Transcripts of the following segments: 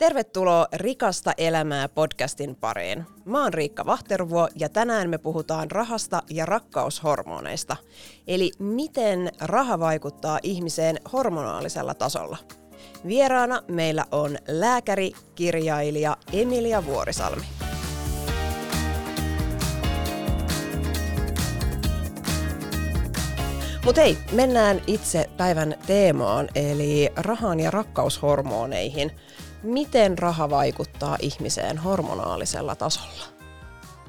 Tervetuloa Rikasta elämää podcastin pariin. Mä oon Riikka Vahtervuo ja tänään me puhutaan rahasta ja rakkaushormoneista. Eli miten raha vaikuttaa ihmiseen hormonaalisella tasolla. Vieraana meillä on lääkäri, kirjailija Emilia Vuorisalmi. Mutta hei, mennään itse päivän teemaan, eli rahan ja rakkaushormoneihin. Miten raha vaikuttaa ihmiseen hormonaalisella tasolla?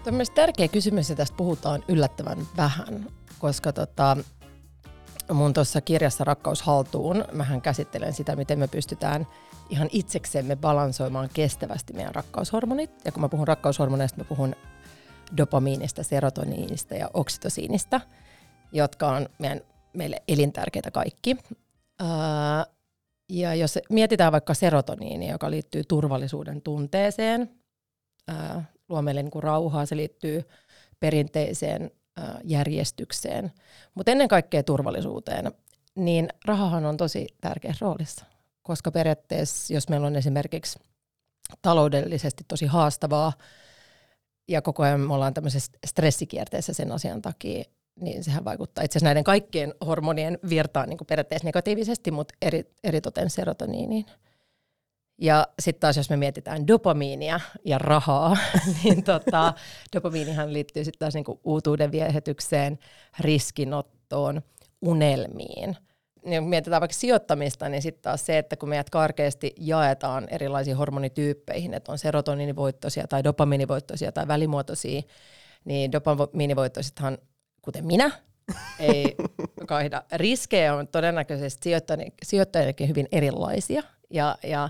Tämä on tärkeä kysymys ja tästä puhutaan yllättävän vähän, koska tota, mun tuossa kirjassa Rakkaus haltuun, mähän käsittelen sitä, miten me pystytään ihan itseksemme balansoimaan kestävästi meidän rakkaushormonit. Ja kun mä puhun rakkaushormoneista, mä puhun dopamiinista, serotoniinista ja oksitosiinista, jotka on meidän, meille elintärkeitä kaikki. Uh, ja jos mietitään vaikka serotoniini, joka liittyy turvallisuuden tunteeseen, luo meille niin kuin rauhaa, se liittyy perinteiseen järjestykseen, mutta ennen kaikkea turvallisuuteen, niin rahahan on tosi tärkeä roolissa. Koska periaatteessa, jos meillä on esimerkiksi taloudellisesti tosi haastavaa, ja koko ajan me ollaan tämmöisessä stressikierteessä sen asian takia, niin sehän vaikuttaa itse asiassa näiden kaikkien hormonien virtaan niin periaatteessa negatiivisesti, mutta eri, eritoten serotoniiniin. Ja sitten taas jos me mietitään dopamiinia ja rahaa, niin tota, dopamiinihan liittyy sitten taas niinku uutuuden viehätykseen, riskinottoon, unelmiin. Ja kun mietitään vaikka sijoittamista, niin sitten taas se, että kun meidät karkeasti jaetaan erilaisiin hormonityyppeihin, että on serotoniinivoittoisia tai dopamiinivoittoisia tai välimuotoisia, niin dopamiinivoittoisethan kuten minä, ei kaihda riskejä, on todennäköisesti sijoittajillekin hyvin erilaisia. Ja, ja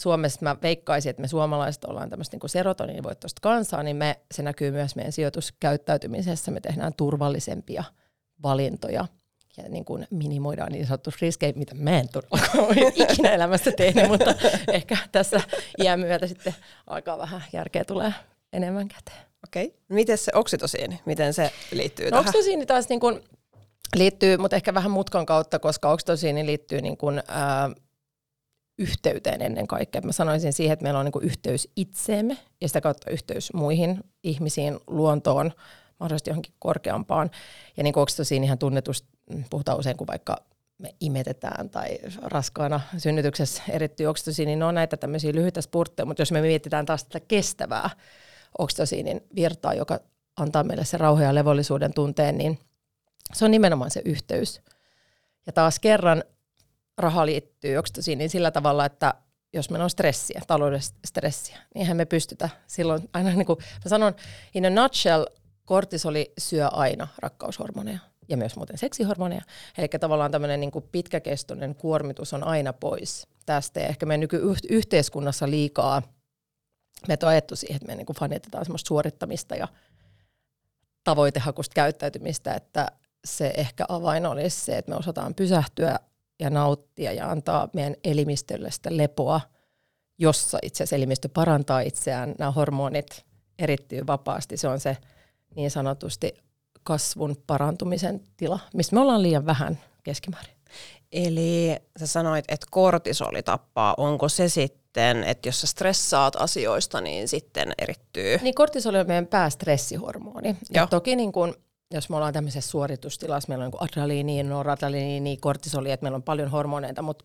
Suomessa mä veikkaisin, että me suomalaiset ollaan tämmöistä niin serotoniinivoittoista kansaa, niin me, se näkyy myös meidän sijoituskäyttäytymisessä. Me tehdään turvallisempia valintoja ja niin kuin minimoidaan niin sanottu riskejä, mitä mä en todellakaan ikinä elämässä tehnyt, mutta ehkä tässä iän myötä sitten aika vähän järkeä tulee enemmän käteen. Okei. Okay. Miten se oksitosiini, miten se liittyy no, tähän? Oksitosiini taas niin kuin liittyy, mutta ehkä vähän mutkan kautta, koska oksitosiini liittyy niin kuin, ää, yhteyteen ennen kaikkea. Mä sanoisin siihen, että meillä on niin kuin yhteys itseemme ja sitä kautta yhteys muihin ihmisiin, luontoon, mahdollisesti johonkin korkeampaan. Ja niin kuin oksitosiinihan tunnetusti puhutaan usein, kun vaikka me imetetään tai raskaana synnytyksessä erittyy oksitosiini, niin ne on näitä tämmöisiä lyhyitä spurtteja, mutta jos me mietitään taas tätä kestävää oksitosiinin virtaa, joka antaa meille se rauha ja levollisuuden tunteen, niin se on nimenomaan se yhteys. Ja taas kerran raha liittyy oksitosiiniin sillä tavalla, että jos meillä on stressiä, taloudellista stressiä, niin eihän me pystytä silloin aina niin kuin mä sanon, in a nutshell, kortisoli syö aina rakkaushormoneja ja myös muuten seksihormoneja. Eli tavallaan tämmöinen niin kuin pitkäkestoinen kuormitus on aina pois tästä. Ja ehkä meidän nykyyhteiskunnassa liikaa me ajettu siihen, että me niin fanitetaan semmoista suorittamista ja tavoitehakusta käyttäytymistä, että se ehkä avain olisi se, että me osataan pysähtyä ja nauttia ja antaa meidän elimistölle sitä lepoa, jossa itse asiassa elimistö parantaa itseään, nämä hormonit erittyy vapaasti. Se on se niin sanotusti kasvun parantumisen tila, mistä me ollaan liian vähän keskimäärin. Eli sä sanoit, että kortisoli tappaa. Onko se sitten sitten, että jos sä stressaat asioista, niin sitten erittyy. Niin kortisoli on meidän päästressihormoni. Ja toki niin kun, jos me ollaan tämmöisessä suoritustilassa, meillä on niin adrenaliini, noradrenaliini, kortisoli, että meillä on paljon hormoneita, mutta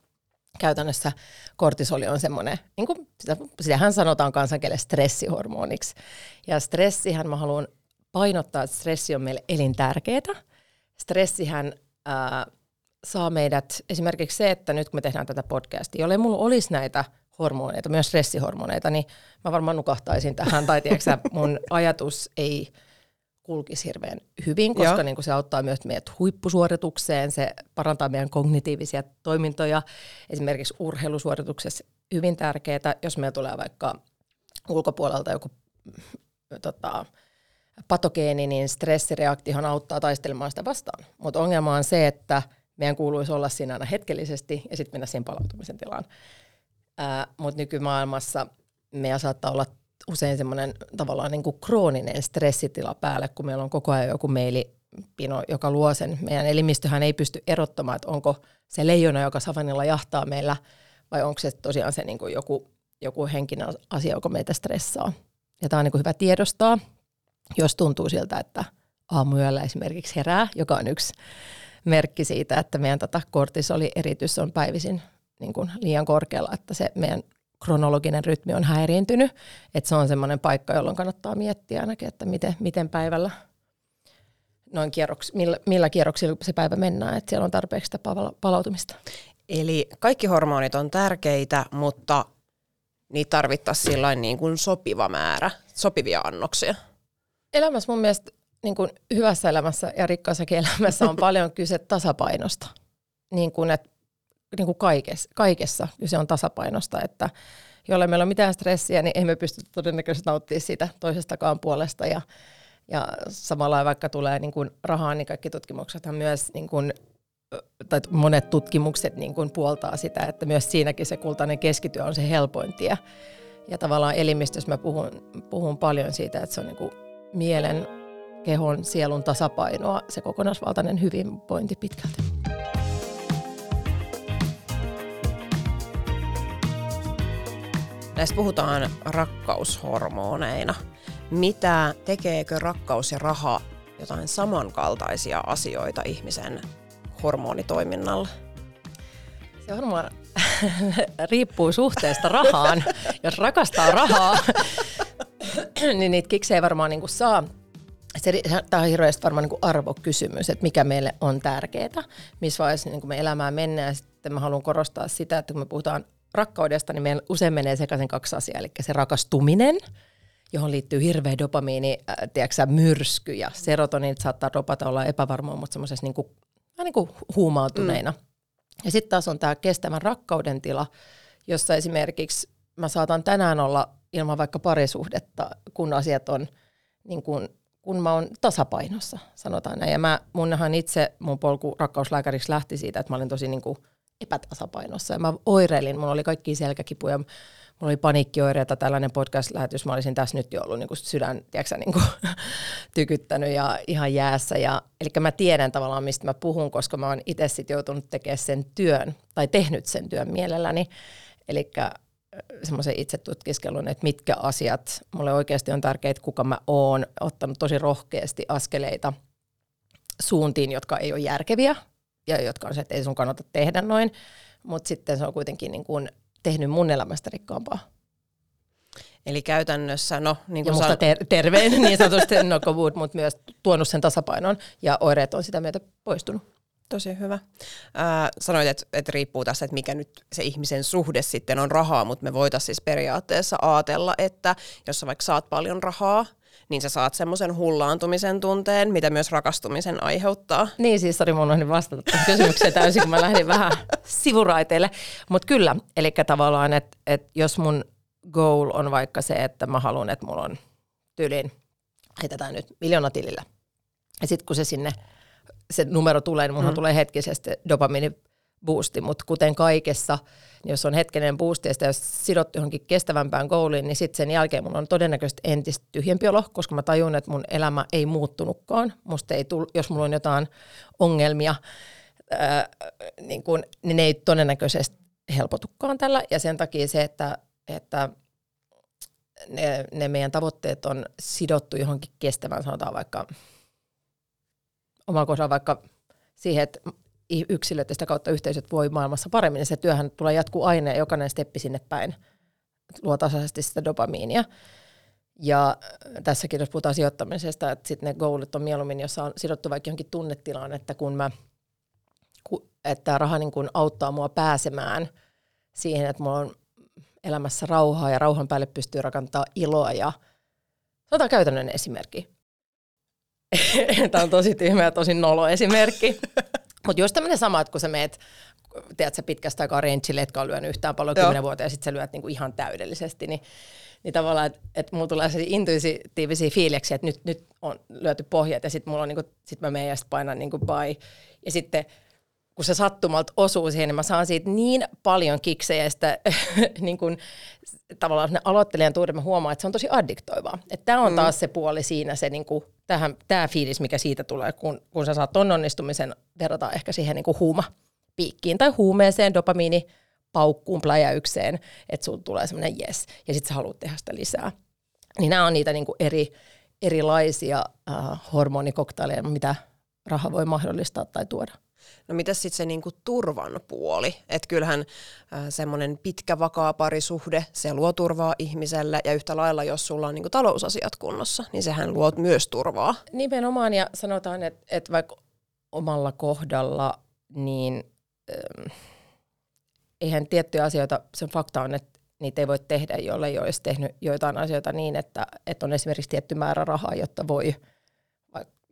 käytännössä kortisoli on semmoinen, niin kuin sitä, sitähän sanotaan kansankielessä stressihormoniksi. Ja stressihän mä haluan painottaa, että stressi on meille elintärkeää. Stressihän ää, saa meidät, esimerkiksi se, että nyt kun me tehdään tätä podcastia, jolle mulla olisi näitä hormoneita, myös stressihormoneita, niin mä varmaan nukahtaisin tähän. Tai tiedätkö, mun ajatus ei kulkisi hirveän hyvin, koska niin kuin se auttaa myös meidät huippusuoritukseen, se parantaa meidän kognitiivisia toimintoja. Esimerkiksi urheilusuorituksessa hyvin tärkeää, jos meillä tulee vaikka ulkopuolelta joku tota, patogeeni, niin stressireaktiohan auttaa taistelemaan sitä vastaan. Mutta ongelma on se, että meidän kuuluisi olla siinä aina hetkellisesti ja sitten mennä siihen palautumisen tilaan. Mutta nykymaailmassa meillä saattaa olla usein semmoinen tavallaan niin kuin krooninen stressitila päälle, kun meillä on koko ajan joku mailipino, joka luo sen. Meidän elimistöhän ei pysty erottamaan, että onko se leijona, joka savannilla jahtaa meillä, vai onko se tosiaan se niin kuin joku joku henkinen asia, joka meitä stressaa. Ja tämä on niin kuin hyvä tiedostaa, jos tuntuu siltä, että aamuyöllä esimerkiksi herää, joka on yksi merkki siitä, että meidän tätä kortisoli eritys on päivisin niin kuin liian korkealla, että se meidän kronologinen rytmi on häiriintynyt. Että se on semmoinen paikka, jolloin kannattaa miettiä ainakin, että miten, miten päivällä noin kierroks, millä, millä kierroksilla se päivä mennään, että siellä on tarpeeksi sitä palautumista. Eli kaikki hormonit on tärkeitä, mutta niitä tarvittaisiin sillain niin kuin sopiva määrä, sopivia annoksia. Elämässä mun mielestä niin kuin hyvässä elämässä ja rikkaassakin elämässä on paljon kyse tasapainosta. Niin kuin, että, niin kuin kaikessa, kaikessa kyse on tasapainosta, että jolle meillä on mitään stressiä, niin emme pysty todennäköisesti nauttimaan siitä toisestakaan puolesta. Ja, ja samalla vaikka tulee niin kuin rahaa, niin kaikki tutkimuksethan myös, niin kuin, tai monet tutkimukset niin kuin puoltaa sitä, että myös siinäkin se kultainen keskityö on se helpoin tie. Ja tavallaan elimistössä mä puhun, puhun paljon siitä, että se on niin kuin mielen kehon, sielun tasapainoa, se kokonaisvaltainen hyvinvointi pitkälti. Näistä puhutaan rakkaushormoneina. Mitä tekeekö rakkaus ja raha jotain samankaltaisia asioita ihmisen hormonitoiminnalla? Se varmaan riippuu suhteesta rahaan. Jos rakastaa rahaa, niin niitä kiksejä varmaan niin kuin saa se, tämä on hirveästi varmaan niin kuin arvokysymys, että mikä meille on tärkeää, missä vaiheessa niin kuin me elämään mennään. Sitten mä haluan korostaa sitä, että kun me puhutaan rakkaudesta, niin meillä usein menee sekaisin kaksi asiaa. Eli se rakastuminen, johon liittyy hirveä dopamiini, äh, tiedätkö, myrsky ja serotoniin saattaa dopata olla epävarmoa, mutta semmoisessa niin kuin, niin kuin huumautuneina. Mm. Ja sitten taas on tämä kestävän rakkauden tila, jossa esimerkiksi mä saatan tänään olla ilman vaikka parisuhdetta, kun asiat on niin kuin kun mä oon tasapainossa, sanotaan näin. Ja mä, munhan itse, mun polku rakkauslääkäriksi lähti siitä, että mä olin tosi niin kuin epätasapainossa. Ja mä oireilin, mulla oli kaikki selkäkipuja, mulla oli paniikkioireita, tällainen podcast-lähetys, mä olisin tässä nyt jo ollut niin kuin sydän, tiedätkö, niin kuin, tykyttänyt ja ihan jäässä. Ja, eli mä tiedän tavallaan, mistä mä puhun, koska mä oon itse sitten joutunut tekemään sen työn, tai tehnyt sen työn mielelläni. Eli semmoisen itse tutkiskelun, että mitkä asiat mulle oikeasti on tärkeitä, kuka mä oon, ottanut tosi rohkeasti askeleita suuntiin, jotka ei ole järkeviä ja jotka on se, että ei sun kannata tehdä noin, mutta sitten se on kuitenkin niin kuin tehnyt mun elämästä rikkaampaa. Eli käytännössä, no niin kuin ja musta ter- terveen niin sanotusti, no mutta myös tuonut sen tasapainon ja oireet on sitä myötä poistunut. Tosi hyvä. Ää, sanoit, että, että riippuu tässä, että mikä nyt se ihmisen suhde sitten on rahaa, mutta me voitaisiin siis periaatteessa ajatella, että jos sä vaikka saat paljon rahaa, niin sä saat semmoisen hullaantumisen tunteen, mitä myös rakastumisen aiheuttaa. Niin siis, sori, mun on vastata kysymykseen täysin, kun mä lähdin vähän sivuraiteille. Mutta kyllä, eli tavallaan, että et jos mun goal on vaikka se, että mä haluan, että mulla on tyyliin, heitetään nyt miljoona tilillä. Ja sitten kun se sinne se numero tulee, niin munhan mm. tulee hetkisesti dopamiiniboosti, mutta kuten kaikessa, jos on hetkinen boosti ja sitä jos sidottu johonkin kestävämpään goaliin, niin sitten sen jälkeen mun on todennäköisesti entistä tyhjempi olo, koska mä tajun, että mun elämä ei muuttunutkaan. Musta ei tull, jos mulla on jotain ongelmia, ää, niin, kun, niin ne ei todennäköisesti helpotukaan tällä. Ja sen takia se, että, että ne, ne meidän tavoitteet on sidottu johonkin kestävään, sanotaan vaikka omalla kohdalla vaikka siihen, että yksilöt ja sitä kautta yhteisöt voi maailmassa paremmin, niin se työhän tulee jatkuu aina ja jokainen steppi sinne päin luo tasaisesti sitä dopamiinia. Ja tässäkin, jos puhutaan sijoittamisesta, että sitten ne goalit on mieluummin, jossa on sidottu vaikka johonkin tunnetilaan, että kun mä, että raha niin kun auttaa mua pääsemään siihen, että mulla on elämässä rauhaa ja rauhan päälle pystyy rakentamaan iloa ja Otetaan käytännön esimerkki. Tämä on tosi tyhmä ja tosi nolo esimerkki. Mutta jos tämmöinen sama, että kun sä meet tiedät, pitkästä aikaa ranchille, etkä ole lyönyt yhtään paljon kymmenen vuotta ja sitten sä lyöt niinku ihan täydellisesti, niin, niin tavallaan, että et mulla tulee sellaisia intuitiivisia fiiliksiä, että nyt, nyt on lyöty pohjat ja sitten mulla on niinku, sit mä menen ja sit painan niinku bye. Ja sitten kun se sattumalta osuu siihen, niin mä saan siitä niin paljon kiksejä ja sitä, niin kun, tavallaan ne aloittelijan tuuri, mä huomaan, että se on tosi addiktoivaa. Että tämä on mm. taas se puoli siinä, se niin kuin, tähän, tämä fiilis, mikä siitä tulee, kun, kun sä saat ton onnistumisen verrata ehkä siihen niin kuin huuma piikkiin tai huumeeseen, dopamiini paukkuun pläjäykseen, että sulla tulee semmoinen yes, ja sitten sä haluat tehdä sitä lisää. Niin nämä on niitä niin eri, erilaisia äh, hormonikoktaileja, mitä raha voi mahdollistaa tai tuoda. No mitä sitten se niinku turvan puoli? Että kyllähän äh, semmoinen pitkä vakaa parisuhde, se luo turvaa ihmiselle ja yhtä lailla, jos sulla on niinku talousasiat kunnossa, niin sehän luo myös turvaa. Nimenomaan ja sanotaan, että, että vaikka omalla kohdalla, niin ähm, eihän tiettyjä asioita, sen fakta on, että niitä ei voi tehdä, jolle ei olisi tehnyt joitain asioita niin, että, että on esimerkiksi tietty määrä rahaa, jotta voi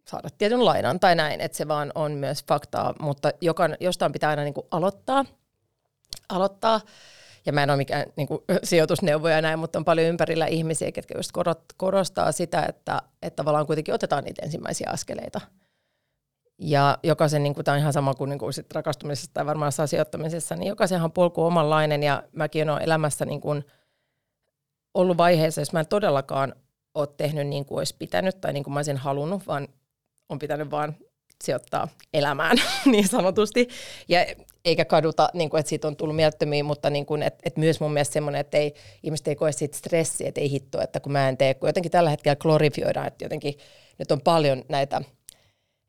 saada tietyn lainan tai näin, että se vaan on myös faktaa, mutta jokan, jostain pitää aina niin kuin aloittaa, aloittaa, ja mä en ole mikään niin kuin, sijoitusneuvoja näin, mutta on paljon ympärillä ihmisiä, jotka just korostaa sitä, että, että tavallaan kuitenkin otetaan niitä ensimmäisiä askeleita. Ja jokaisen, niin kuin, tämä on ihan sama kuin, niin kuin sit rakastumisessa tai varmaan sijoittamisessa, niin jokaisenhan polku omanlainen ja mäkin olen elämässä niin kuin, ollut vaiheessa, jos mä en todellakaan ole tehnyt niin kuin olisi pitänyt tai niin kuin mä olisin halunnut, vaan on pitänyt vaan sijoittaa elämään niin sanotusti. Ja eikä kaduta, niin kuin, että siitä on tullut mielettömiä, mutta niin kuin, että, että myös mun mielestä semmoinen, että ei, ihmiset ei koe siitä stressiä, että ei hittoa, että kun mä en tee, kun jotenkin tällä hetkellä glorifioidaan, että jotenkin nyt on paljon näitä,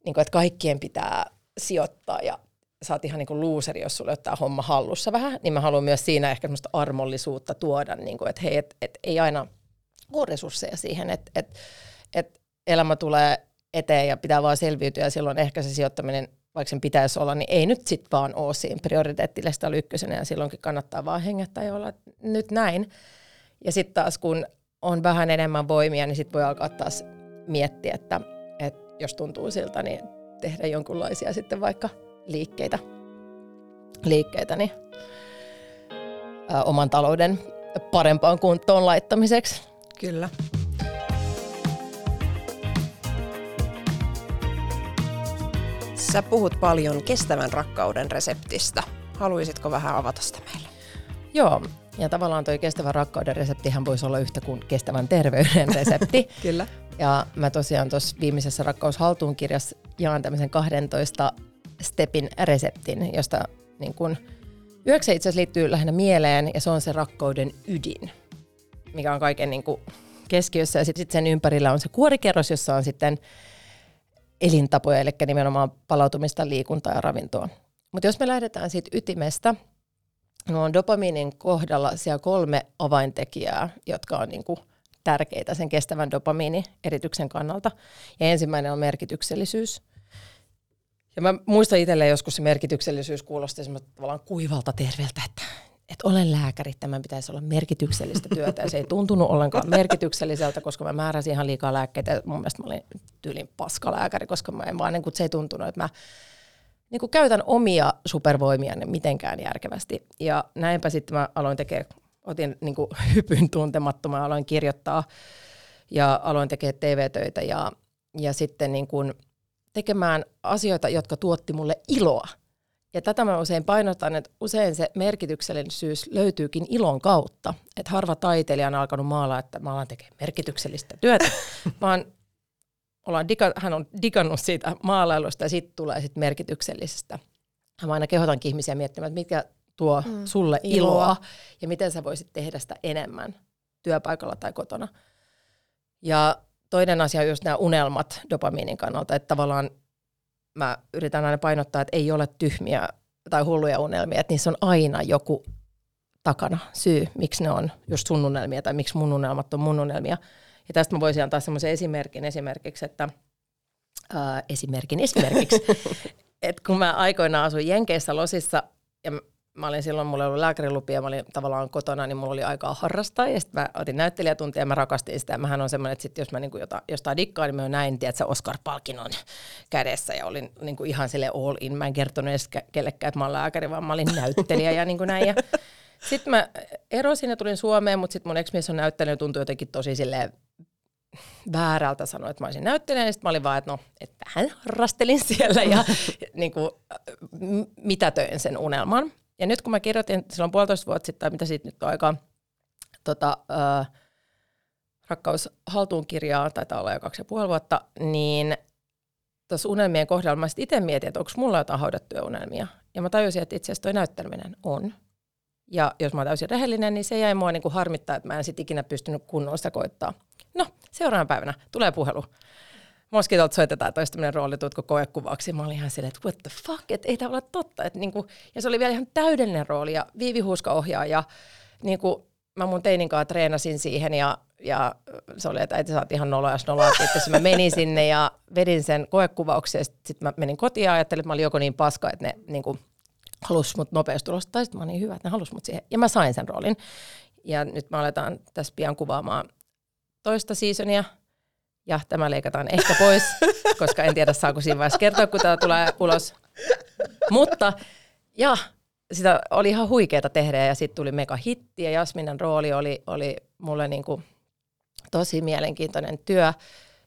niin kuin, että kaikkien pitää sijoittaa ja sä oot ihan niin kuin looseri, jos sulle ottaa homma hallussa vähän, niin mä haluan myös siinä ehkä semmoista armollisuutta tuoda, niin kuin, että hei, et, et ei aina ole resursseja siihen, että et, et elämä tulee eteen ja pitää vaan selviytyä ja silloin ehkä se sijoittaminen, vaikka sen pitäisi olla, niin ei nyt sitten vaan ole siinä prioriteettilista ykkösenä ja silloinkin kannattaa vaan hengättää ja olla nyt näin. Ja sitten taas kun on vähän enemmän voimia, niin sitten voi alkaa taas miettiä, että, että jos tuntuu siltä, niin tehdä jonkunlaisia sitten vaikka liikkeitä, liikkeitä niin, ä, oman talouden parempaan kuntoon laittamiseksi. Kyllä. Sä puhut paljon kestävän rakkauden reseptistä. Haluaisitko vähän avata sitä meille? Joo, ja tavallaan toi kestävän rakkauden reseptihän voisi olla yhtä kuin kestävän terveyden resepti. Kyllä. Ja mä tosiaan tuossa viimeisessä Rakkaus haltuun kirjassa jaan tämmöisen 12 stepin reseptin, josta niin kun, yhdeksän itse asiassa liittyy lähinnä mieleen, ja se on se rakkauden ydin, mikä on kaiken niin kuin keskiössä. Ja sitten sit sen ympärillä on se kuorikerros, jossa on sitten elintapoja, eli nimenomaan palautumista, liikuntaa ja ravintoa. Mutta jos me lähdetään siitä ytimestä, no on dopamiinin kohdalla siellä kolme avaintekijää, jotka on niin kuin tärkeitä sen kestävän dopamiini-erityksen kannalta. Ja ensimmäinen on merkityksellisyys. Ja mä muistan itselleen joskus se merkityksellisyys kuulosti tavallaan kuivalta terveeltä, että että olen lääkäri, tämän pitäisi olla merkityksellistä työtä. Ja se ei tuntunut ollenkaan merkitykselliseltä, koska mä määräsin ihan liikaa lääkkeitä. Mun mielestä mä olin tyylin paskalääkäri, koska mä en vaan, niin kuin, se ei tuntunut, että mä niin kuin käytän omia supervoimia mitenkään järkevästi. Ja näinpä sitten mä aloin tekemään, otin niin kuin hypyn tuntemattomaan, aloin kirjoittaa ja aloin tekemään TV-töitä ja, ja sitten niin kuin tekemään asioita, jotka tuotti mulle iloa. Ja tätä mä usein painotan, että usein se merkityksellisyys löytyykin ilon kautta. Että harva taiteilija on alkanut maalaa, että mä alan tekemään merkityksellistä työtä, vaan ollaan diga, hän on digannut siitä maalailusta ja sitten tulee sitten merkityksellisestä. Mä aina kehotankin ihmisiä miettimään, että mikä tuo mm, sulle iloa. iloa ja miten sä voisit tehdä sitä enemmän työpaikalla tai kotona. Ja toinen asia on just nämä unelmat dopamiinin kannalta, että tavallaan mä yritän aina painottaa, että ei ole tyhmiä tai hulluja unelmia, että niissä on aina joku takana syy, miksi ne on just sun unelmia tai miksi mun unelmat on mun unelmia. Ja tästä mä voisin antaa semmoisen esimerkin esimerkiksi, että ää, esimerkin esimerkiksi, että kun mä aikoinaan asuin Jenkeissä Losissa ja mä olin silloin, mulla oli ollut lääkärilupia, mä olin tavallaan kotona, niin mulla oli aikaa harrastaa. Ja sitten mä otin näyttelijätuntia ja mä rakastin sitä. Ja mähän on semmoinen, että sit jos mä niinku jota, jostain dikkaan, niin mä näin, tiedätkö, Oscar-palkinnon kädessä. Ja olin niinku ihan sille all in. Mä en kertonut edes kellekään, että mä olen lääkäri, vaan mä olin näyttelijä ja niin kuin näin. Ja sitten mä erosin ja tulin Suomeen, mutta sitten mun ex-mies on näyttänyt ja tuntui jotenkin tosi silleen väärältä sanoa, että mä olisin näyttelijä, niin sitten mä olin vaan, että no, että hän harrastelin siellä ja niin kuin, mitätöin sen unelman. Ja nyt kun mä kirjoitin silloin puolitoista vuotta sitten, tai mitä siitä nyt on aikaa, tota, ää, rakkaus haltuun kirjaa, taitaa olla jo kaksi ja puoli vuotta, niin tuossa unelmien kohdalla mä itse mietin, että onko mulla jotain haudattuja unelmia. Ja mä tajusin, että itse asiassa toi näytteleminen on. Ja jos mä oon täysin rehellinen, niin se jäi mua niin kuin harmittaa, että mä en sit ikinä pystynyt kunnolla sitä koittaa. No, seuraavana päivänä tulee puhelu. Moskitolta soitetaan, että olisi tämmöinen rooli, tuutko koekuvaksi. Mä olin ihan silleen, että what the fuck, että ei tämä ole totta. Että niin kuin, ja se oli vielä ihan täydellinen rooli ja Viivi Huuska ohjaa ja niin kuin, mä mun teinin kanssa treenasin siihen ja, ja se oli, että äiti saat ihan noloa, jos noloa. Että mä menin sinne ja vedin sen koekuvauksen ja sitten mä menin kotiin ja ajattelin, että mä olin joko niin paska, että ne niin kuin, halusi mut nopeasti ulos, tai sitten mä olin niin hyvä, että ne halusi mut siihen. Ja mä sain sen roolin. Ja nyt mä aletaan tässä pian kuvaamaan toista seasonia, ja tämä leikataan ehkä pois, koska en tiedä saako siinä vaiheessa kertoa, kun tämä tulee ulos. Mutta, ja sitä oli ihan huikeeta tehdä ja sitten tuli mega hitti ja Jasminen rooli oli, oli mulle niinku tosi mielenkiintoinen työ.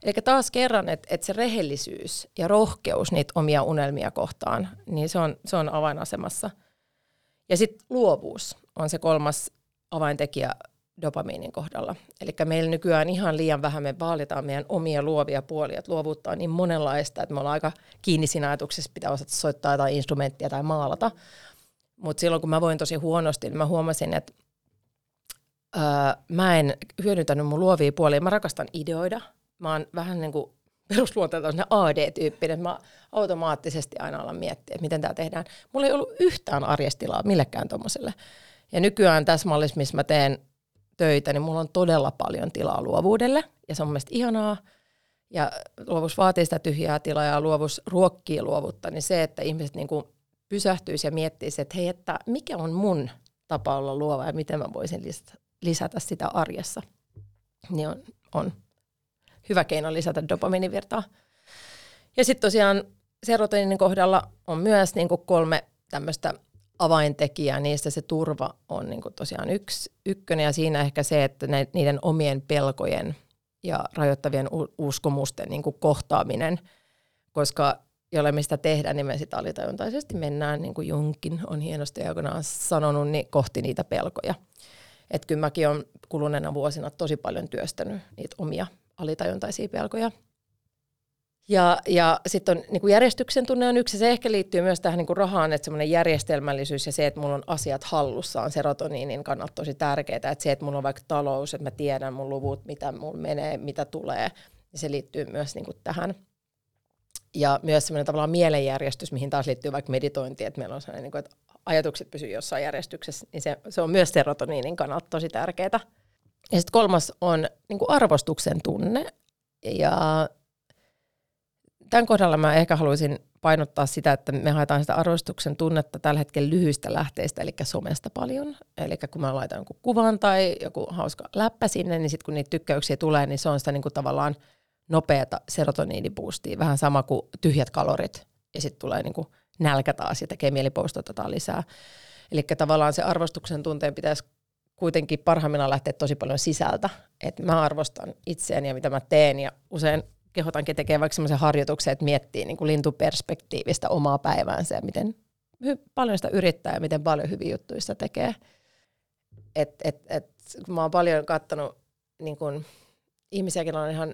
Eli taas kerran, että et se rehellisyys ja rohkeus niitä omia unelmia kohtaan, niin se on, se on avainasemassa. Ja sitten luovuus on se kolmas avaintekijä dopamiinin kohdalla. Eli meillä nykyään ihan liian vähän me vaalitaan meidän omia luovia puolia. Että luovuutta on niin monenlaista, että me ollaan aika kiinni siinä ajatuksessa, pitää osata soittaa jotain instrumenttia tai maalata. Mutta silloin kun mä voin tosi huonosti, niin mä huomasin, että öö, mä en hyödyntänyt mun luovia puolia. Mä rakastan ideoida. Mä oon vähän niin kuin perusluonteeltaan AD-tyyppinen. Mä automaattisesti aina alan miettiä, että miten tämä tehdään. Mulla ei ollut yhtään arjestilaa millekään tuommoiselle. Ja nykyään tässä mallissa, missä mä teen töitä, niin mulla on todella paljon tilaa luovuudelle. Ja se on mielestäni ihanaa. Ja luovuus vaatii sitä tyhjää tilaa ja luovuus ruokkii luovuutta. Niin se, että ihmiset niin kuin pysähtyisi ja miettisi, että hei, että mikä on mun tapa olla luova ja miten mä voisin lisätä sitä arjessa, niin on, on hyvä keino lisätä dopaminivirtaa. Ja sitten tosiaan serotoninin kohdalla on myös niin kuin kolme tämmöistä avaintekijää, niistä se turva on niin kuin tosiaan yksi, ykkönen ja siinä ehkä se, että ne, niiden omien pelkojen ja rajoittavien uskomusten niin kuin kohtaaminen, koska jolle mistä tehdä, niin me sitten alitajuntaisesti mennään, niin kuin Junkin on hienosti aikanaan sanonut, niin kohti niitä pelkoja. Että kyllä mäkin olen kuluneena vuosina tosi paljon työstänyt niitä omia alitajuntaisia pelkoja. Ja, ja sitten niin järjestyksen tunne on yksi, se ehkä liittyy myös tähän niin rahaan, että semmoinen järjestelmällisyys ja se, että mulla on asiat hallussa on serotoniinin kannalta tosi tärkeää. Että se, että mulla on vaikka talous, että mä tiedän mun luvut, mitä mulla menee, mitä tulee, niin se liittyy myös niin tähän – ja myös semmoinen tavallaan mielenjärjestys, mihin taas liittyy vaikka meditointi, että meillä on sellainen, niin kuin, että ajatukset pysyy jossain järjestyksessä, niin se, se on myös serotoniinin kannalta tosi tärkeää. Ja sitten kolmas on niin kuin arvostuksen tunne. Ja tämän kohdalla mä ehkä haluaisin painottaa sitä, että me haetaan sitä arvostuksen tunnetta tällä hetkellä lyhyistä lähteistä, eli somesta paljon. Eli kun mä laitan jonkun kuvan tai joku hauska läppä sinne, niin sitten kun niitä tykkäyksiä tulee, niin se on sitä niin kuin tavallaan – nopeata serotoniiniboostia, vähän sama kuin tyhjät kalorit, ja sitten tulee niin kuin nälkä taas ja tekee mieli postata lisää. Eli tavallaan se arvostuksen tunteen pitäisi kuitenkin parhaimmillaan lähteä tosi paljon sisältä, että mä arvostan itseäni ja mitä mä teen, ja usein kehotankin tekemään vaikka semmoisen harjoituksen, että miettii niin kuin lintuperspektiivistä omaa päiväänsä ja miten paljon sitä yrittää ja miten paljon hyviä juttuja sitä tekee. Et, et, et, mä oon paljon katsonut niin kun, ihmisiäkin on ihan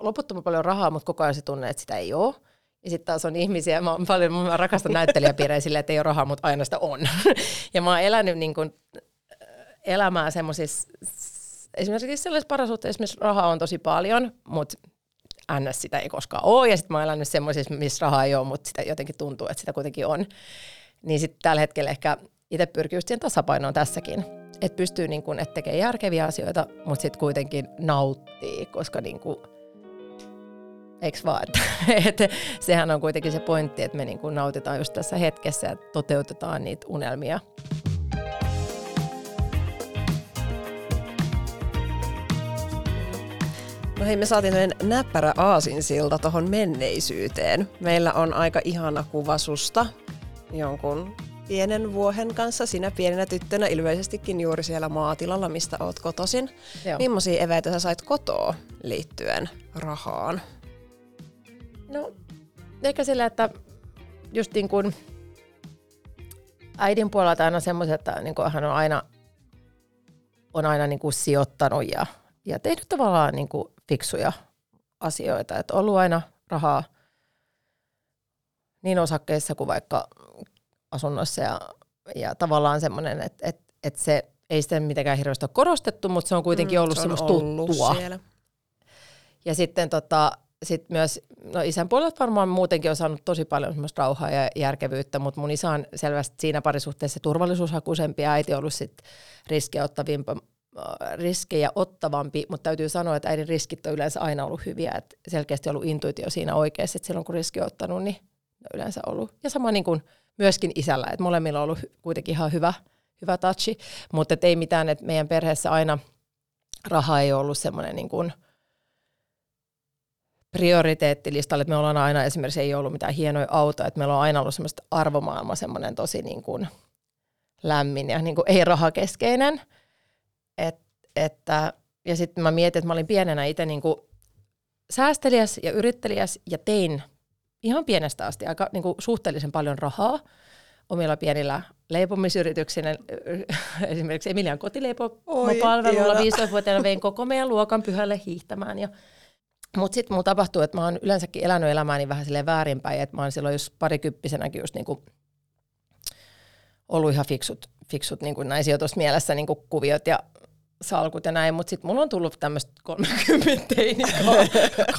loputtoman paljon rahaa, mutta koko ajan se tunne, että sitä ei ole. Ja sitten taas on ihmisiä, mä, paljon, mä rakastan näyttelijäpiirejä silleen, että ei ole rahaa, mutta aina sitä on. ja mä oon elänyt niin kuin, elämää semmoisissa, esimerkiksi sellaisessa parasuhteessa, missä rahaa on tosi paljon, mutta ns. sitä ei koskaan ole. Ja sitten mä oon elänyt semmoisissa, missä rahaa ei ole, mutta sitä jotenkin tuntuu, että sitä kuitenkin on. Niin sitten tällä hetkellä ehkä itse pyrkii just siihen tasapainoon tässäkin. Että pystyy niin kun, että tekee järkeviä asioita, mutta sitten kuitenkin nauttii, koska niin kun, Eikö vaan? Että, sehän on kuitenkin se pointti, että me niin kuin nautitaan just tässä hetkessä ja toteutetaan niitä unelmia. No hei, me saatiin näppärä aasinsilta tuohon menneisyyteen. Meillä on aika ihana kuva susta jonkun pienen vuohen kanssa, sinä pienenä tyttönä, ilmeisestikin juuri siellä maatilalla, mistä oot kotosin. Joo. Millaisia eväitä sä sait kotoa liittyen rahaan? No, ehkä sillä, että just niin kuin äidin puolelta aina semmoiset, että niin kuin hän on aina, on aina niin kuin sijoittanut ja, ja tehnyt tavallaan niin kuin fiksuja asioita. Että ollut aina rahaa niin osakkeissa kuin vaikka asunnoissa ja ja tavallaan semmoinen, että et, et se ei sitä mitenkään hirveästi ole korostettu, mutta se on kuitenkin mm, ollut se on semmoista ollut tuttua. Siellä. Ja sitten tota, sit myös, no isän puolelta varmaan muutenkin on saanut tosi paljon semmoista rauhaa ja järkevyyttä, mutta mun isä on selvästi siinä parisuhteessa turvallisuushakuisempi ja äiti on ollut sit riskejä ottavimpi, riskejä ottavampi, mutta täytyy sanoa, että äidin riskit on yleensä aina ollut hyviä, että selkeästi ollut intuitio siinä oikeassa, että silloin kun riski on ottanut, niin on yleensä ollut. Ja sama niin kuin myöskin isällä, että molemmilla on ollut kuitenkin ihan hyvä, hyvä touchi, mutta ei mitään, että meidän perheessä aina raha ei ollut semmoinen niin kuin – prioriteettilistalle, että me ollaan aina esimerkiksi ei ollut mitään hienoja autoja, että meillä on aina ollut semmoista arvomaailma semmoinen tosi niin kuin lämmin ja niin kuin ei rahakeskeinen. Et, että, ja sitten mä mietin, että mä olin pienenä itse niin kuin säästeliäs ja yrittelijäs ja tein ihan pienestä asti aika niin kuin suhteellisen paljon rahaa omilla pienillä leipomisyrityksillä. Esimerkiksi Emilian kotileipomopalvelulla 15-vuotiaana vein koko meidän luokan pyhälle hiihtämään ja mutta sitten mulla tapahtuu, että mä oon yleensäkin elänyt elämääni vähän silleen väärinpäin, että mä oon silloin just parikymppisenäkin just niinku ollut ihan fiksut, fiksut niin näin sijoitusmielessä niin kuviot ja salkut ja näin, mutta sitten mulla on tullut tämmöistä 30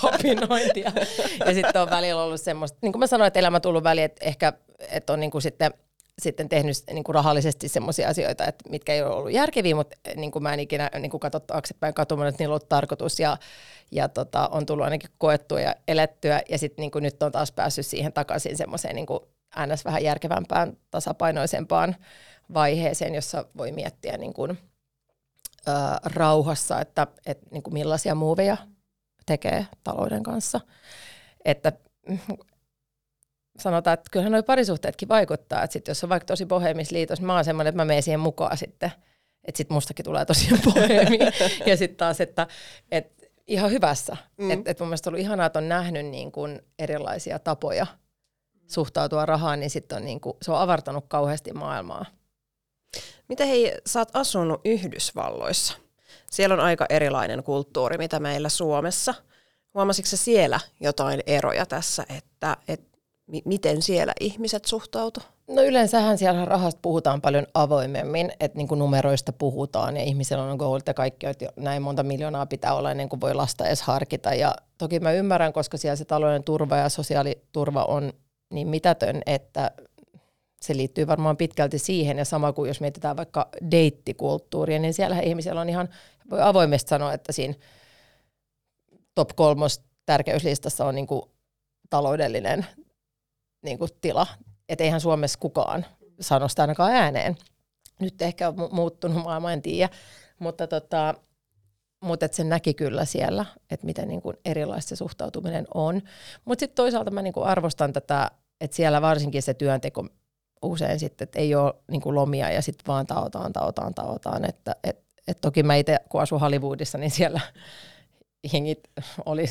kapinointia. ja sitten on välillä ollut semmoista, niin kuin mä sanoin, että elämä on tullut väliin, että ehkä että on niin kuin sitten sitten tehnyt niin kuin rahallisesti sellaisia asioita, että mitkä ei ole ollut järkeviä, mutta niin kuin mä en ikinä niin kuin katso taaksepäin katumaan, että niillä on ollut tarkoitus ja, ja tota, on tullut ainakin koettua ja elettyä ja sitten niin kuin nyt on taas päässyt siihen takaisin semmoiseen niin kuin ns. vähän järkevämpään, tasapainoisempaan vaiheeseen, jossa voi miettiä niin kuin, ö, rauhassa, että, että niin kuin millaisia muuveja tekee talouden kanssa. Että sanotaan, että kyllähän nuo parisuhteetkin vaikuttaa, että sit jos on vaikka tosi boheemis liitos, mä oon semmoinen, että mä menen siihen mukaan sitten, että sit mustakin tulee tosiaan boheemi. ja sitten taas, että, että ihan hyvässä. Mm. Että et mun mielestä on ollut ihanaa, että on nähnyt niin kuin erilaisia tapoja suhtautua rahaan, niin sitten on niin kuin, se on avartanut kauheasti maailmaa. Miten hei, sä oot asunut Yhdysvalloissa? Siellä on aika erilainen kulttuuri, mitä meillä Suomessa. Huomasitko siellä jotain eroja tässä, että, että miten siellä ihmiset suhtautu? No yleensähän siellä rahasta puhutaan paljon avoimemmin, että niin numeroista puhutaan ja ihmisellä on goal, että kaikki, että näin monta miljoonaa pitää olla ennen kuin voi lasta edes harkita. Ja toki mä ymmärrän, koska siellä se talouden turva ja sosiaaliturva on niin mitätön, että se liittyy varmaan pitkälti siihen. Ja sama kuin jos mietitään vaikka deittikulttuuria, niin siellä ihmisellä on ihan, voi avoimesti sanoa, että siinä top kolmos tärkeyslistassa on niin kuin taloudellinen niin kuin tila. Että eihän Suomessa kukaan sano sitä ainakaan ääneen. Nyt ehkä on muuttunut maailma, en tiedä. Mutta, tota, mutta et se näki kyllä siellä, että miten niin kuin erilaista se suhtautuminen on. Mutta sitten toisaalta mä niin kuin arvostan tätä, että siellä varsinkin se työnteko usein sitten, että ei ole niin kuin lomia ja sitten vaan taotaan, taotaan, taotaan. Että et, et toki mä itse, kun asun Hollywoodissa, niin siellä jengit oli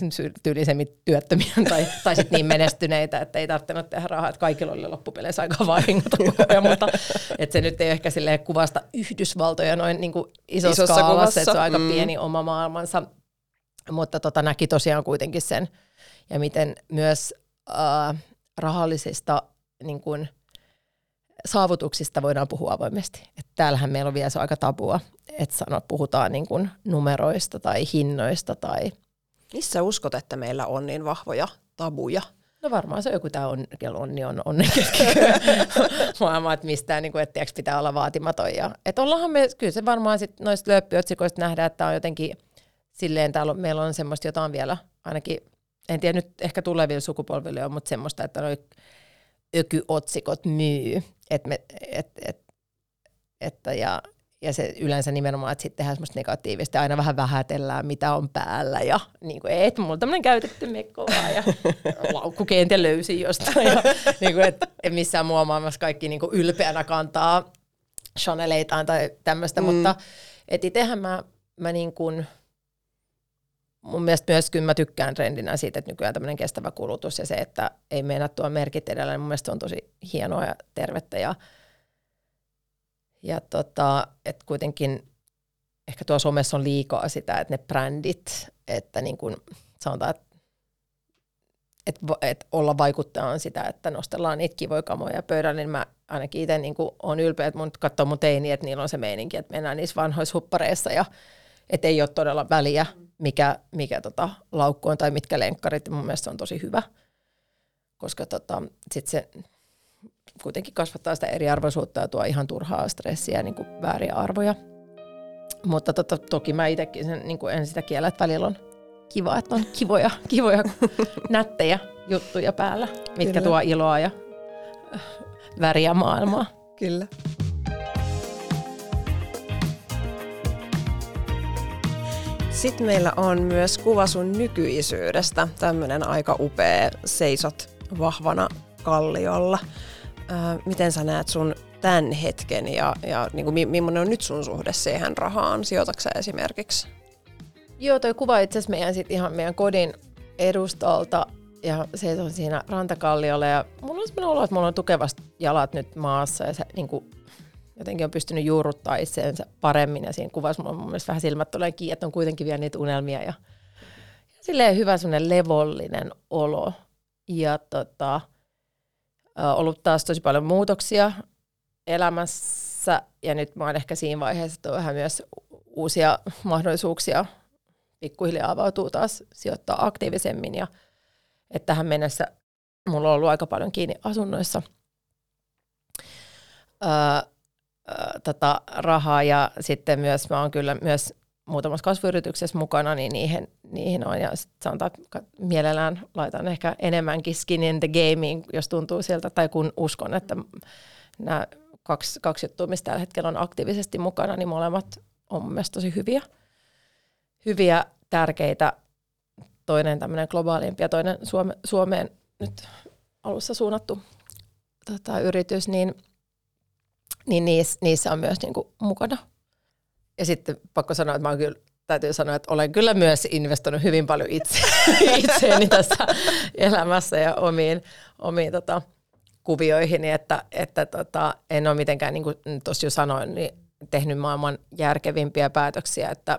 tyylisemmin työttömiä tai, tai sit niin menestyneitä, että ei tarvinnut tehdä rahaa, että kaikilla oli loppupeleissä aika vahingot mutta että se nyt ei ehkä sille kuvasta Yhdysvaltoja noin niin kuin isossa, isossa kaavassa, että se on aika mm. pieni oma maailmansa, mutta tota, näki tosiaan kuitenkin sen, ja miten myös äh, rahallisista niin kuin, saavutuksista voidaan puhua avoimesti. Et täällähän meillä on vielä se aika tabua, että sano, puhutaan niin kuin numeroista tai hinnoista. Tai... Missä uskot, että meillä on niin vahvoja tabuja? No varmaan se on joku tämä on, onni on maailma, että mistään niin kuin, että pitää olla vaatimaton. Ja, että ollaanhan me, kyllä se varmaan sit noista lööppyotsikoista nähdään, että on jotenkin silleen, täällä on, meillä on semmoista jotain vielä, ainakin, en tiedä nyt ehkä tuleville sukupolville on, mutta semmoista, että noi ökyotsikot myy. Et me, et, et, että ja, ja se yleensä nimenomaan, että sitten tehdään semmoista negatiivista aina vähän vähätellään, mitä on päällä ja niin kuin, et mulla on tämmöinen käytetty mekko ja laukkukentä löysin jostain ja niin kuin, et, et missään muu maailmassa kaikki niin kuin ylpeänä kantaa Chaneleitaan tai tämmöistä, mm. mutta et itsehän mä, mä niin kuin, mun mielestä myös kyllä mä tykkään trendinä siitä, että nykyään tämmöinen kestävä kulutus ja se, että ei mennä tuo merkit edellä, niin mun mielestä on tosi hienoa ja tervettä ja, ja tota, että kuitenkin ehkä tuo somessa on liikaa sitä, että ne brändit, että niin kuin sanotaan, että et, et olla vaikuttajaan sitä, että nostellaan niitä kivoja kamoja pöydälle, niin mä ainakin itse niin on ylpeä, että mun katsoo mun teini, että niillä on se meininki, että mennään niissä vanhoissa huppareissa ja että ei ole todella väliä, mikä, mikä tota, laukku on tai mitkä lenkkarit. Mun mielestä se on tosi hyvä, koska tota, sit se kuitenkin kasvattaa sitä eriarvoisuutta ja tuo ihan turhaa stressiä ja niin kuin vääriä arvoja. Mutta tota, toki mä itsekin sen, niin kuin en sitä kiellä, että välillä on kiva, että on kivoja, kivoja nättejä juttuja päällä, mitkä Kyllä. tuo iloa ja väriä maailmaa. Kyllä. Sitten meillä on myös kuva sun nykyisyydestä. Tämmöinen aika upea, seisot vahvana kalliolla. Ää, miten sä näet sun tämän hetken ja, ja niin kuin, millainen on nyt sun suhde siihen rahaan? Sijoitatko esimerkiksi? Joo, toi kuva itse asiassa meidän sit ihan meidän kodin edustalta ja se on siinä rantakalliolla ja mulla on sellainen olo, että mulla on tukevasti jalat nyt maassa ja se niin kuin, jotenkin on pystynyt juurruttaa itseensä paremmin ja siinä kuvassa on mun mielestä vähän silmät tulee kiinni, että on kuitenkin vielä niitä unelmia ja, ja silleen hyvä semmoinen levollinen olo. Ja tota, ollut taas tosi paljon muutoksia elämässä ja nyt mä oon ehkä siinä vaiheessa, että on vähän myös uusia mahdollisuuksia. Pikkuhiljaa avautuu taas sijoittaa aktiivisemmin ja että tähän mennessä mulla on ollut aika paljon kiinni asunnoissa. Ää, ää, tota, rahaa. Ja sitten myös mä oon kyllä myös muutamassa kasvuyrityksessä mukana, niin niihin, niihin on. Ja sanotaan, että mielellään laitan ehkä enemmänkin skin in the gaming, jos tuntuu sieltä, tai kun uskon, että nämä kaksi, kaksi juttua, mistä tällä hetkellä on aktiivisesti mukana, niin molemmat on mun mielestä tosi hyviä. Hyviä, tärkeitä, toinen tämmöinen globaalimpi ja toinen Suome, Suomeen nyt alussa suunnattu tota, yritys, niin, niin niissä, niissä on myös niin kuin, mukana. Ja sitten pakko sanoa, että mä kyllä, täytyy sanoa, että olen kyllä myös investoinut hyvin paljon itse, itseeni tässä elämässä ja omiin, omiin tota, kuvioihin, että, että tota, en ole mitenkään, niin kuin tuossa jo sanoin, niin tehnyt maailman järkevimpiä päätöksiä, että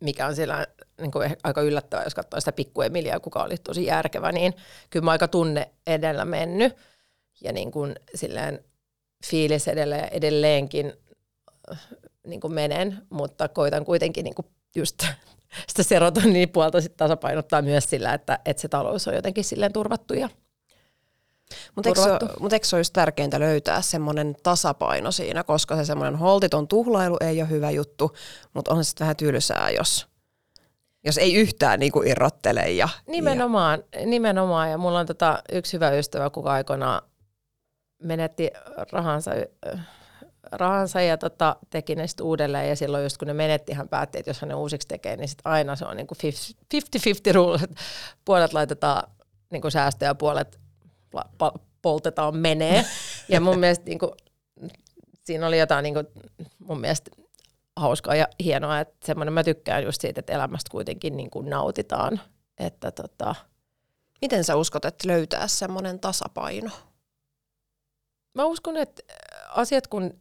mikä on siellä niin kuin aika yllättävää, jos katsoo sitä pikku Emilia, kuka oli tosi järkevä, niin kyllä mä aika tunne edellä mennyt ja niin kuin silleen fiilis edellä ja edelleenkin äh, niin kuin menen, mutta koitan kuitenkin niin kuin just sitä serotoniin puolta sit tasapainottaa myös sillä, että, että se talous on jotenkin silleen turvattu ja mutta eikö, mut eikö se olisi tärkeintä löytää semmoinen tasapaino siinä, koska se semmoinen holtiton tuhlailu ei ole hyvä juttu, mutta on se sitten vähän tylsää, jos, jos ei yhtään niinku irrottele. Ja, nimenomaan, ja. nimenomaan. Ja mulla on tota yksi hyvä ystävä, kuka aikana menetti rahansa, rahansa ja tota, teki ne sitten uudelleen. Ja silloin just kun ne menetti, hän päätti, että jos hän ne uusiksi tekee, niin sitten aina se on niinku 50-50 rule. Puolet laitetaan niinku säästöjä, puolet poltetaan menee. Ja mun mielestä niin kuin, siinä oli jotain niin kuin, mun mielestä hauskaa ja hienoa, että semmoinen mä tykkään just siitä, että elämästä kuitenkin niin kuin nautitaan. Että tota, Miten sä uskot, että löytää semmoinen tasapaino? Mä uskon, että asiat, kun,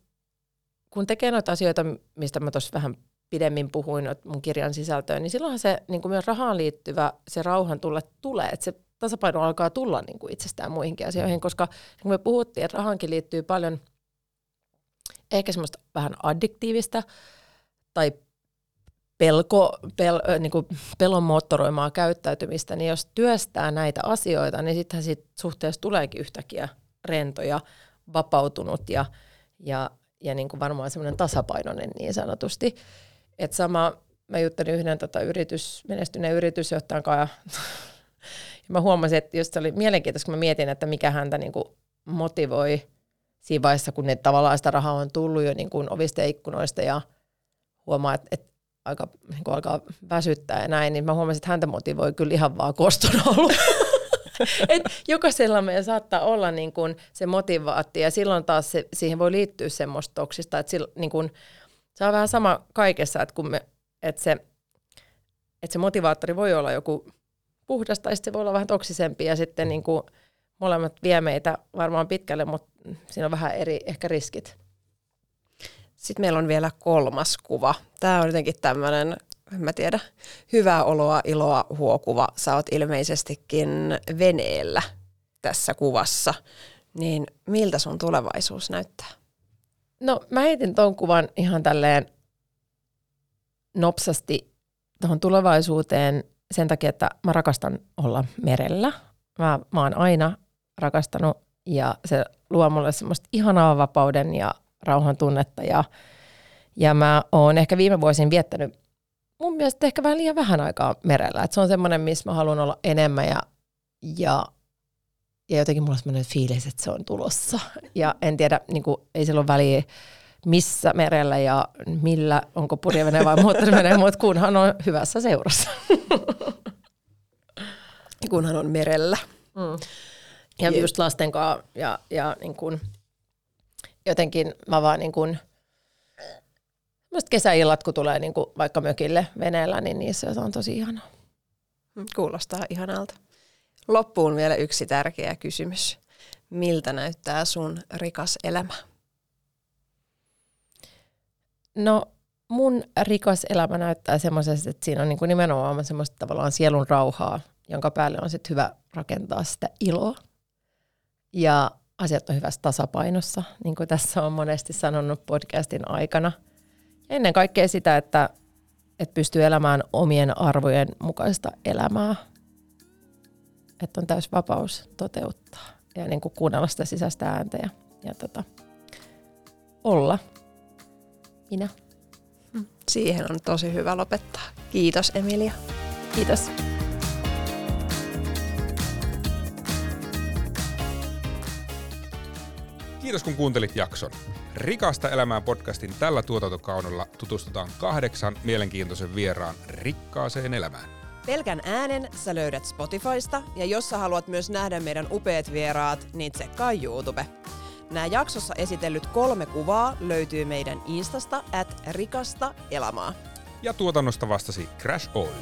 kun tekee noita asioita, mistä mä tuossa vähän pidemmin puhuin mun kirjan sisältöön, niin silloinhan se niin kuin myös rahaan liittyvä, se rauhan tulle tulee, että se tasapaino alkaa tulla niin kuin itsestään muihinkin asioihin, koska kun me puhuttiin, että rahankin liittyy paljon ehkä semmoista vähän addiktiivista tai pelko, pel, niin kuin pelon moottoroimaa käyttäytymistä, niin jos työstää näitä asioita, niin sittenhän siitä suhteessa tuleekin yhtäkkiä rento ja vapautunut ja, ja, ja niin kuin varmaan semmoinen tasapainoinen niin sanotusti. Et sama, mä juttelin yhden tota yritys, menestyneen yritysjohtajan kanssa ja mä huomasin, että just se oli mielenkiintoista, kun mä mietin, että mikä häntä niin kuin motivoi siinä vaiheessa, kun ne tavallaan sitä rahaa on tullut jo niin kuin ovista ja ikkunoista ja huomaa, että, että aika, niin kuin alkaa väsyttää ja näin, niin mä huomasin, että häntä motivoi kyllä ihan vaan koston Et jokaisella meidän saattaa olla niin kuin se motivaatti ja silloin taas se, siihen voi liittyä semmoista toksista, että sillä, niin kuin, se on vähän sama kaikessa, että, kun me, että, se, että se motivaattori voi olla joku puhdas tai se voi olla vähän toksisempi ja sitten niin kuin molemmat vie meitä varmaan pitkälle, mutta siinä on vähän eri ehkä riskit. Sitten meillä on vielä kolmas kuva. Tämä on jotenkin tämmöinen en mä tiedä, hyvää oloa, iloa huokuva. Sä oot ilmeisestikin veneellä tässä kuvassa. Niin miltä sun tulevaisuus näyttää? No mä heitin ton kuvan ihan tälleen nopsasti tuohon tulevaisuuteen sen takia, että mä rakastan olla merellä. Mä, mä oon aina rakastanut ja se luo mulle semmoista ihanaa vapauden ja rauhan tunnetta ja, ja mä oon ehkä viime vuosin viettänyt mun mielestä ehkä vähän liian vähän aikaa merellä. Et se on semmoinen, missä mä haluan olla enemmän ja, ja, ja jotenkin mulla on semmoinen fiilis, että se on tulossa. Ja en tiedä, niin kuin, ei sillä ole väliä missä merellä ja millä, onko purjevene vai moottorivene, mutta kunhan on hyvässä seurassa. Kunhan on merellä. Mm. Ja Jep. just lasten kanssa ja, ja niin kun, jotenkin mä vaan niin kun, kesäillat, kun tulee niin kun vaikka mökille veneellä, niin niissä on tosi ihanaa. Kuulostaa ihanalta. Loppuun vielä yksi tärkeä kysymys. Miltä näyttää sun rikas elämä? No mun rikas elämä näyttää semmoisesta, että siinä on niin kuin nimenomaan semmoista tavallaan sielun rauhaa, jonka päälle on sitten hyvä rakentaa sitä iloa. Ja asiat on hyvässä tasapainossa, niin kuin tässä on monesti sanonut podcastin aikana. Ennen kaikkea sitä, että, että pystyy elämään omien arvojen mukaista elämää. Että on täys vapaus toteuttaa ja niin kuin kuunnella sitä sisäistä ääntä ja, ja tota, olla minä. Siihen on tosi hyvä lopettaa. Kiitos Emilia. Kiitos. Kiitos kun kuuntelit jakson. Rikasta elämää podcastin tällä tuotantokaudella tutustutaan kahdeksan mielenkiintoisen vieraan rikkaaseen elämään. Pelkän äänen sä löydät Spotifysta ja jos sä haluat myös nähdä meidän upeat vieraat, niin tsekkaa YouTube. Nämä jaksossa esitellyt kolme kuvaa löytyy meidän instasta at rikasta elämää. Ja tuotannosta vastasi Crash Oil.